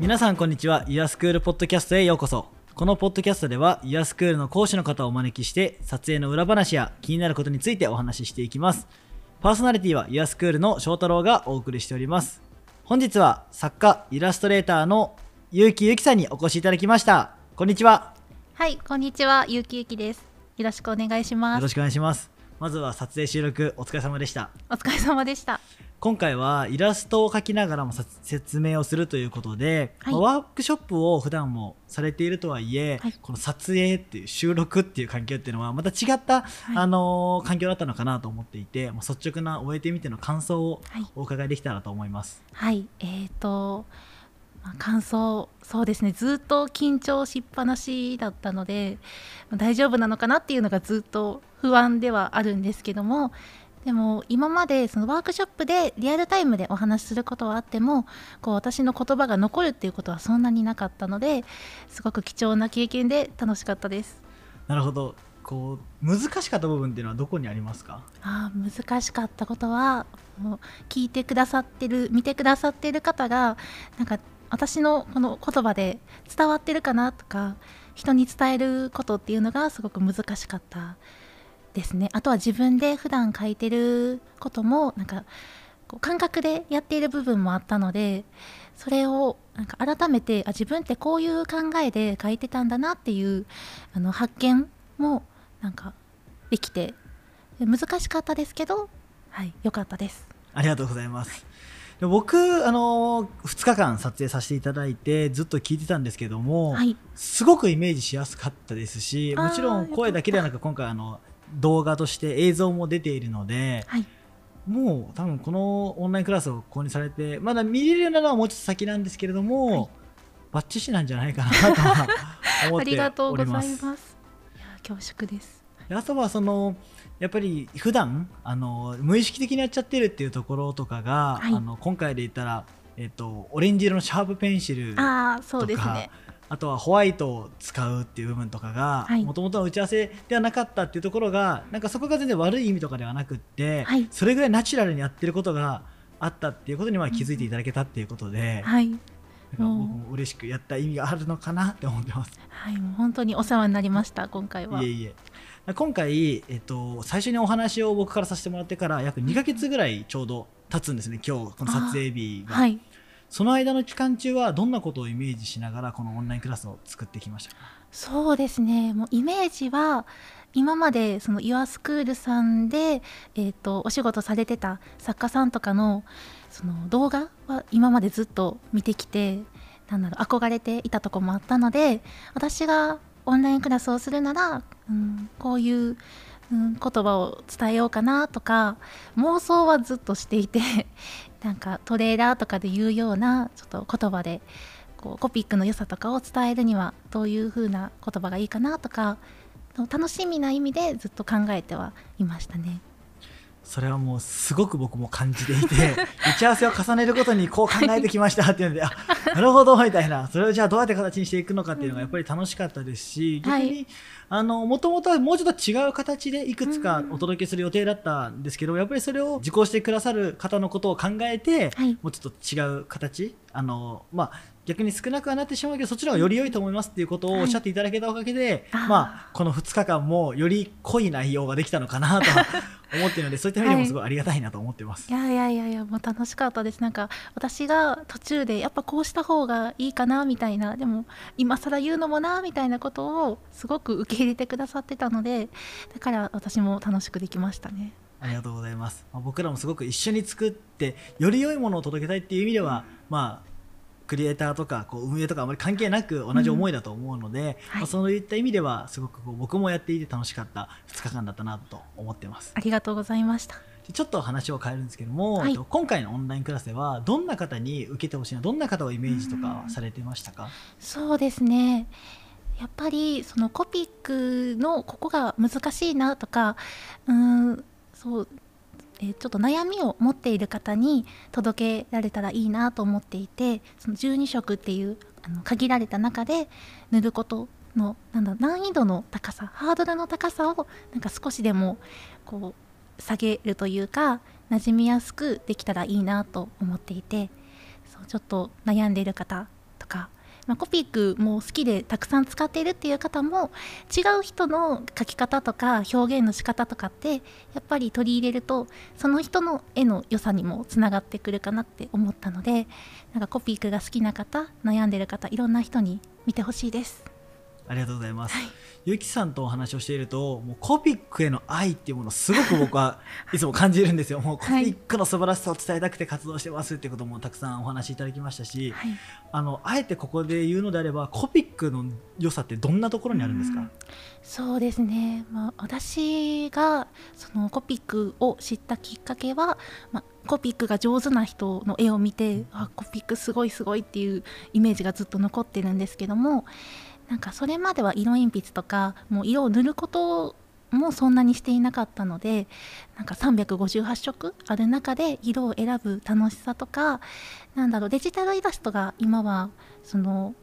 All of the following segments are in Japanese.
皆さんこんにちは。イヤスクールポッドキャストへようこそ。このポッドキャストではイヤスクールの講師の方をお招きして撮影の裏話や気になることについてお話ししていきます。パーソナリティはイヤスクールの翔太郎がお送りしております。本日は作家イラストレーターの結城ゆきさんにお越しいただきました。こんにちは。はい、こんにちは、ゆうきゆきです。よろしくお願いします。よろしくお願いします。まずは撮影収録お疲れ様でした。お疲れ様でした。今回はイラストを描きながらもさ説明をするということで、はい。まあワークショップを普段もされているとはいえ、はい。この撮影っていう収録っていう環境っていうのはまた違った、あのー環境だったのかなと思っていて、まあ、率直な終えてみての感想をはい。お伺いできたらと思います。はい、えーと、まあ、感想、そうですね、ずっと緊張しっぱなしだったので、まあ大丈夫なのかなっていうのがずっと不安ではあるんですけども、でも今までそのワークショップでリアルタイムでお話しすることはあってもこう私の言葉が残るっていうことはそんなになかったのですごく貴重な経験で楽しかったです。なるほどこう難しかった部分っていうのはどこにありますか？あー難しかったことはもう聞いてくださってる見てくださってる方がなんか私のこの言葉で伝わってるかなとか人に伝えることっていうのがすごく難しかったですね。あとは自分で普段書いてることもなんかこう感覚でやっている部分もあったのでそれをなんか改めてあ自分ってこういう考えで書いてたんだなっていうあの発見もなんかできてで難しかったですけどはい良かったです。ありがとうございます。で僕、あの2日間撮影させていただいてずっと聞いてたんですけども、はい。すごくイメージしやすかったですしもちろん声だけではなく今回あの動画として映像も出ているのではい。もう多分このオンラインクラスを購入されてまだ見れるのはもうちょっと先なんですけれども、はい。バッチシなんじゃないかなとは 思ありってがとうございおりま。ます。すいや恐縮です。であとはそのやっぱり普段あの無意識的にやっちゃってるっていうところとかが、はい。あの今回で言ったら、えっと、オレンジ色のシャープペンシルああそうですねあとはホワイトを使うっていう部分とかがはい。もともとの打ち合わせではなかったっていうところがなんかそこが全然悪い意味とかではなくって、はい。それぐらいナチュラルにやってることがあったっていうことにまあ気づいていただけたっていうことで、はい。なんか僕も嬉しくやった意味があるのかなって思ってます。はい。もう本当にお世話になりました今回は。いえいえ。今回、えっと、最初にお話を僕からさせてもらってから約2ヶ月ぐらいちょうど経つんですね今日この撮影日が、はいその間の期間中はどんなことをイメージしながらこのオンラインクラスを作ってきましたか？そうですね。もうイメージは今までその YourSchool さんで、えー、とお仕事されてた作家さんとかのその動画は今までずっと見てきてなんだろう憧れていたとこもあったので私がオンラインクラスをするなら、うん、こういう、うん、言葉を伝えようかなとか妄想はずっとしていてなんかトレーラーとかで言うようなちょっと言葉でこうコピックの良さとかを伝えるにはどういう風な言葉がいいかなとか楽しみな意味でずっと考えてはいましたね。それはもうすごく僕も感じていて 打ち合わせを重ねるごとにこう考えてきましたっていうのであなるほどみたいな。それをじゃあどうやって形にしていくのかっていうのがやっぱり楽しかったですし逆に、はいあのもともとはもうちょっと違う形でいくつかお届けする予定だったんですけど、やっぱりそれを受講してくださる方のことを考えて、はい。もうちょっと違う形あの、まあ、逆に少なくはなってしまうけどそっちの方がより良いと思いますっていうことをおっしゃっていただけたおかげで、あーまあ、この2日間もより濃い内容ができたのかなとは思っているのでそういった意味でもすごいありがたいなと思ってます。いやいやいやいやもう楽しかったですなんか私が途中でやっぱこうした方がいいかなみたいなでも今更言うのもなみたいなことをすごく受け入れてくださってたのでだから私も楽しくできましたねありがとうございます。まあ、僕らもすごく一緒に作ってより良いものを届けたいっていう意味では、まあクリエイターとかこう運営とかあまり関係なく同じ思いだと思うので、はい。まあ、そういった意味ではすごくこう僕もやっていて楽しかった2日間だったなと思ってます。ありがとうございました。でちょっと話を変えるんですけども、はい。えっと今回のオンラインクラスではどんな方に受けてほしいなどんな方をイメージとかされてましたか？そうですね。やっぱりそのコピックのここが難しいなとかうーんそう、えーちょっと悩みを持っている方に届けられたらいいなと思っていてその12色っていうあの限られた中で塗ることのなんだ難易度の高さハードルの高さをなんか少しでもこう下げるというか馴染みやすくできたらいいなと思っていてそうちょっと悩んでいる方まあ、コピックも好きでたくさん使っているっていう方も違う人の書き方とか表現の仕方とかってやっぱり取り入れるとその人の絵の良さにもつながってくるかなって思ったのでなんかコピックが好きな方悩んでる方いろんな人に見てほしいです。ありがとうございます。はい、ゆきさんとお話をしていると、もうコピックへの愛っていうものをすごく僕はいつも感じるんですよ。もうコピックの素晴らしさを伝えたくて活動してますっていうこともたくさんお話しいただきましたし、はい、あのあえてここで言うのであれば、コピックの良さってどんなところにあるんですか？うそうですね。まあ私がそのコピックを知ったきっかけは、まあコピックが上手な人の絵を見てあコピックすごいすごいっていうイメージがずっと残ってるんですけどもなんかそれまでは色鉛筆とかもう色を塗ることもそんなにしていなかったのでなんか358色ある中で色を選ぶ楽しさとかなんだろうデジタルイラストが今はその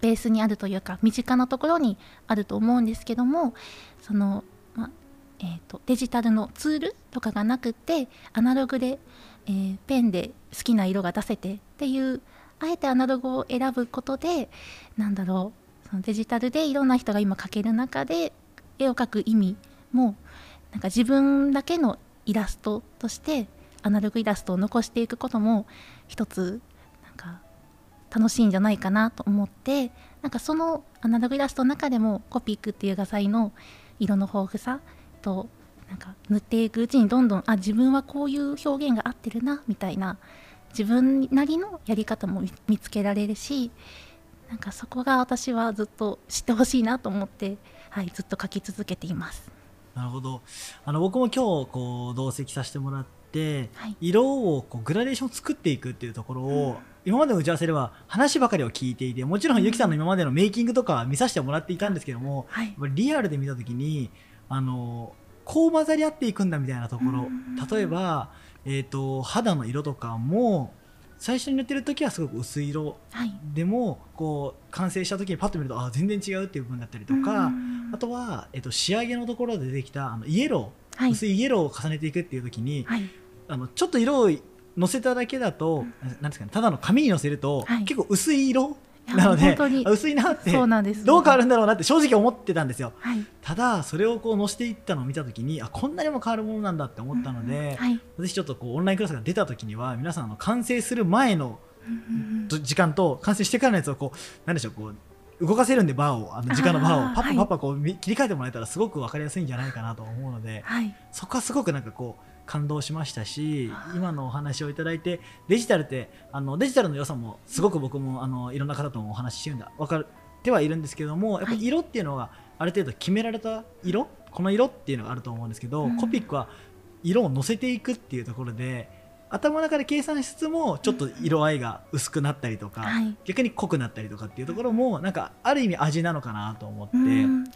ベースにあるというか身近なところにあると思うんですけどもその、まえーと、デジタルのツールとかがなくてアナログで、えー、ペンで好きな色が出せてっていうあえてアナログを選ぶことでなんだろうそのデジタルでいろんな人が今描ける中で絵を描く意味もなんか自分だけのイラストとしてアナログイラストを残していくことも一つなんか楽しいんじゃないかなと思ってなんかそのアナログイラストの中でもコピックっていう画材の色の豊富さとなんか塗っていくうちにどんどんあ自分はこういう表現が合ってるなみたいな自分なりのやり方も見つけられるしなんかそこが私はずっと知ってほしいなと思って、はい、ずっと書き続けています。なるほど。あの僕も今日こう同席させてもらって、はい、色をこうグラデーション作っていくっていうところを、うん、今までの打ち合わせでは話ばかりを聞いていてもちろんゆきさんの今までのメイキングとか見させてもらっていたんですけども、はい、リアルで見た時にあのこう混ざり合っていくんだみたいなところ、うん、例えば、えーと肌の色とかも最初に塗ってる時はすごく薄い色、はい、でもこう完成した時にパッと見るとあ全然違うっていう部分だったりとかあとは、えっと、仕上げのところで出てきたあのイエロー、はい、薄いイエローを重ねていくっていう時に、はい、あのちょっと色をのせただけだと、うん、なんですかねただの紙にのせると、結構薄い色なので薄いなってどう変わるんだろうなって正直思ってたんですよ、はい、ただそれをこう載せていったのを見た時にあこんなにも変わるものなんだって思ったので、うんはい、私ちょっとこうオンラインクラスが出た時には皆さんの完成する前の時間と完成してからのやつをこうなんでしょうこう動かせるんでバーをあの時間のバーをパッパパッパこう、切り替えてもらえたらすごく分かりやすいんじゃないかなと思うので、はい、そこはすごくなんかこう感動しましたし今のお話をいただいてデジタルってあのデジタルの良さもすごく僕もあのいろんな方ともお話ししてるんだ。分かってはいるんですけどもやっぱり色っていうのがある程度決められた色？この色っていうのがあると思うんですけど、うん、コピックは色を乗せていくっていうところで頭の中で計算しつつもちょっと色合いが薄くなったりとか、はい、逆に濃くなったりとかっていうところもなんかある意味味なのかなと思って。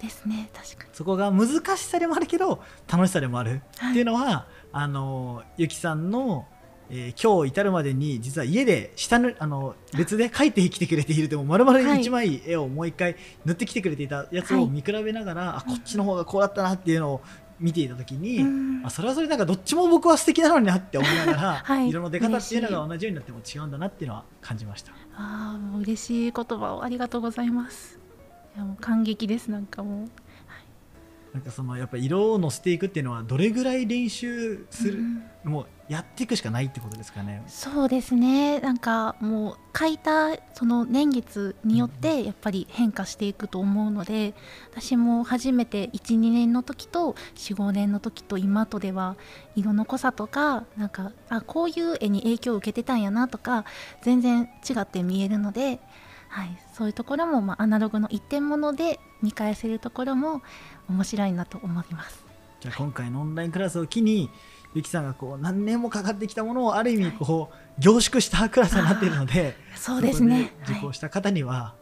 ですね確かに。そこが難しさでもあるけど楽しさでもある。っていうのは、はい、あのゆきさんのえー、今日至るまでに実は家で下のあの別で描いてきてくれているでも丸々1枚絵をもう1回塗ってきてくれていたやつを見比べながら、はい、あこっちの方がこうだったなっていうのを見ていた時に、あそれはそれなんかどっちも僕は素敵なのになって思いながら、はい、色の出方っていうのが同じようになっても違うんだなっていうのは感じました。ああ嬉しい言葉をありがとうございます。いやもう感激ですなんかもうなんかそのやっぱ色をのせていくっていうのはどれぐらい練習する、うん、もうやっていくしかないってことですかね。そうですねなんかもう書いたその年月によってやっぱり変化していくと思うので、うん、私も初めて12年の時と45年の時と今とでは色の濃さとかなんかあこういう絵に影響を受けてたんやなとか全然違って見えるので。はい、そういうところも、まあ、アナログの一点もので見返せるところも面白いなと思います。じゃあ今回のオンラインクラスを機にゆきさんがこう何年もかかってきたものをある意味こう、凝縮したクラスになっているのでそうですね。受講した方には、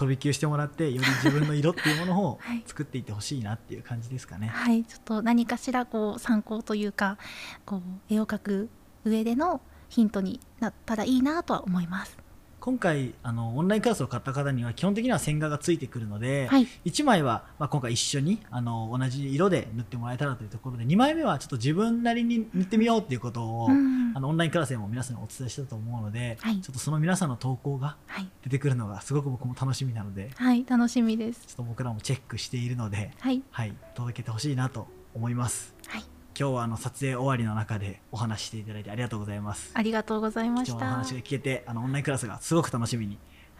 飛び級してもらってより自分の色っていうものを 作っていってほしいなっていう感じですかね。はい、ちょっと何かしらこう参考というかこう絵を描く上でのヒントになったらいいなとは思います。今回あのオンラインクラスを買った方には基本的には線画がついてくるので、はい。1枚は、まあ、今回一緒にあの同じ色で塗ってもらえたらというところで2枚目はちょっと自分なりに塗ってみようっていうことを、うん。あのオンラインクラスでも皆さんにお伝えしたと思うので、はい。ちょっとその皆さんの投稿がはい、出てくるのがすごく僕も楽しみなのではい、楽しみです。ちょっと僕らもチェックしているので、はい。はい、届けてほしいなと思います。はい今日はあの撮影終わりの中でお話ししていただいてありがとうございます。ありがとうございま貴した。重な話が聞けてあのオンラインクラスがすごく楽しみに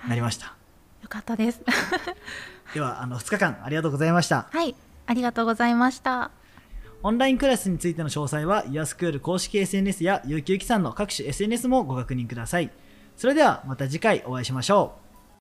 なりました、よかったです。ではあの2日間ありがとうございました。はい。ありがとうございました。オンラインクラスについての詳細はイヤスクール公式 SNS やゆうきゆきさんの各種 SNS もご確認ください。それではまた次回お会いしましょう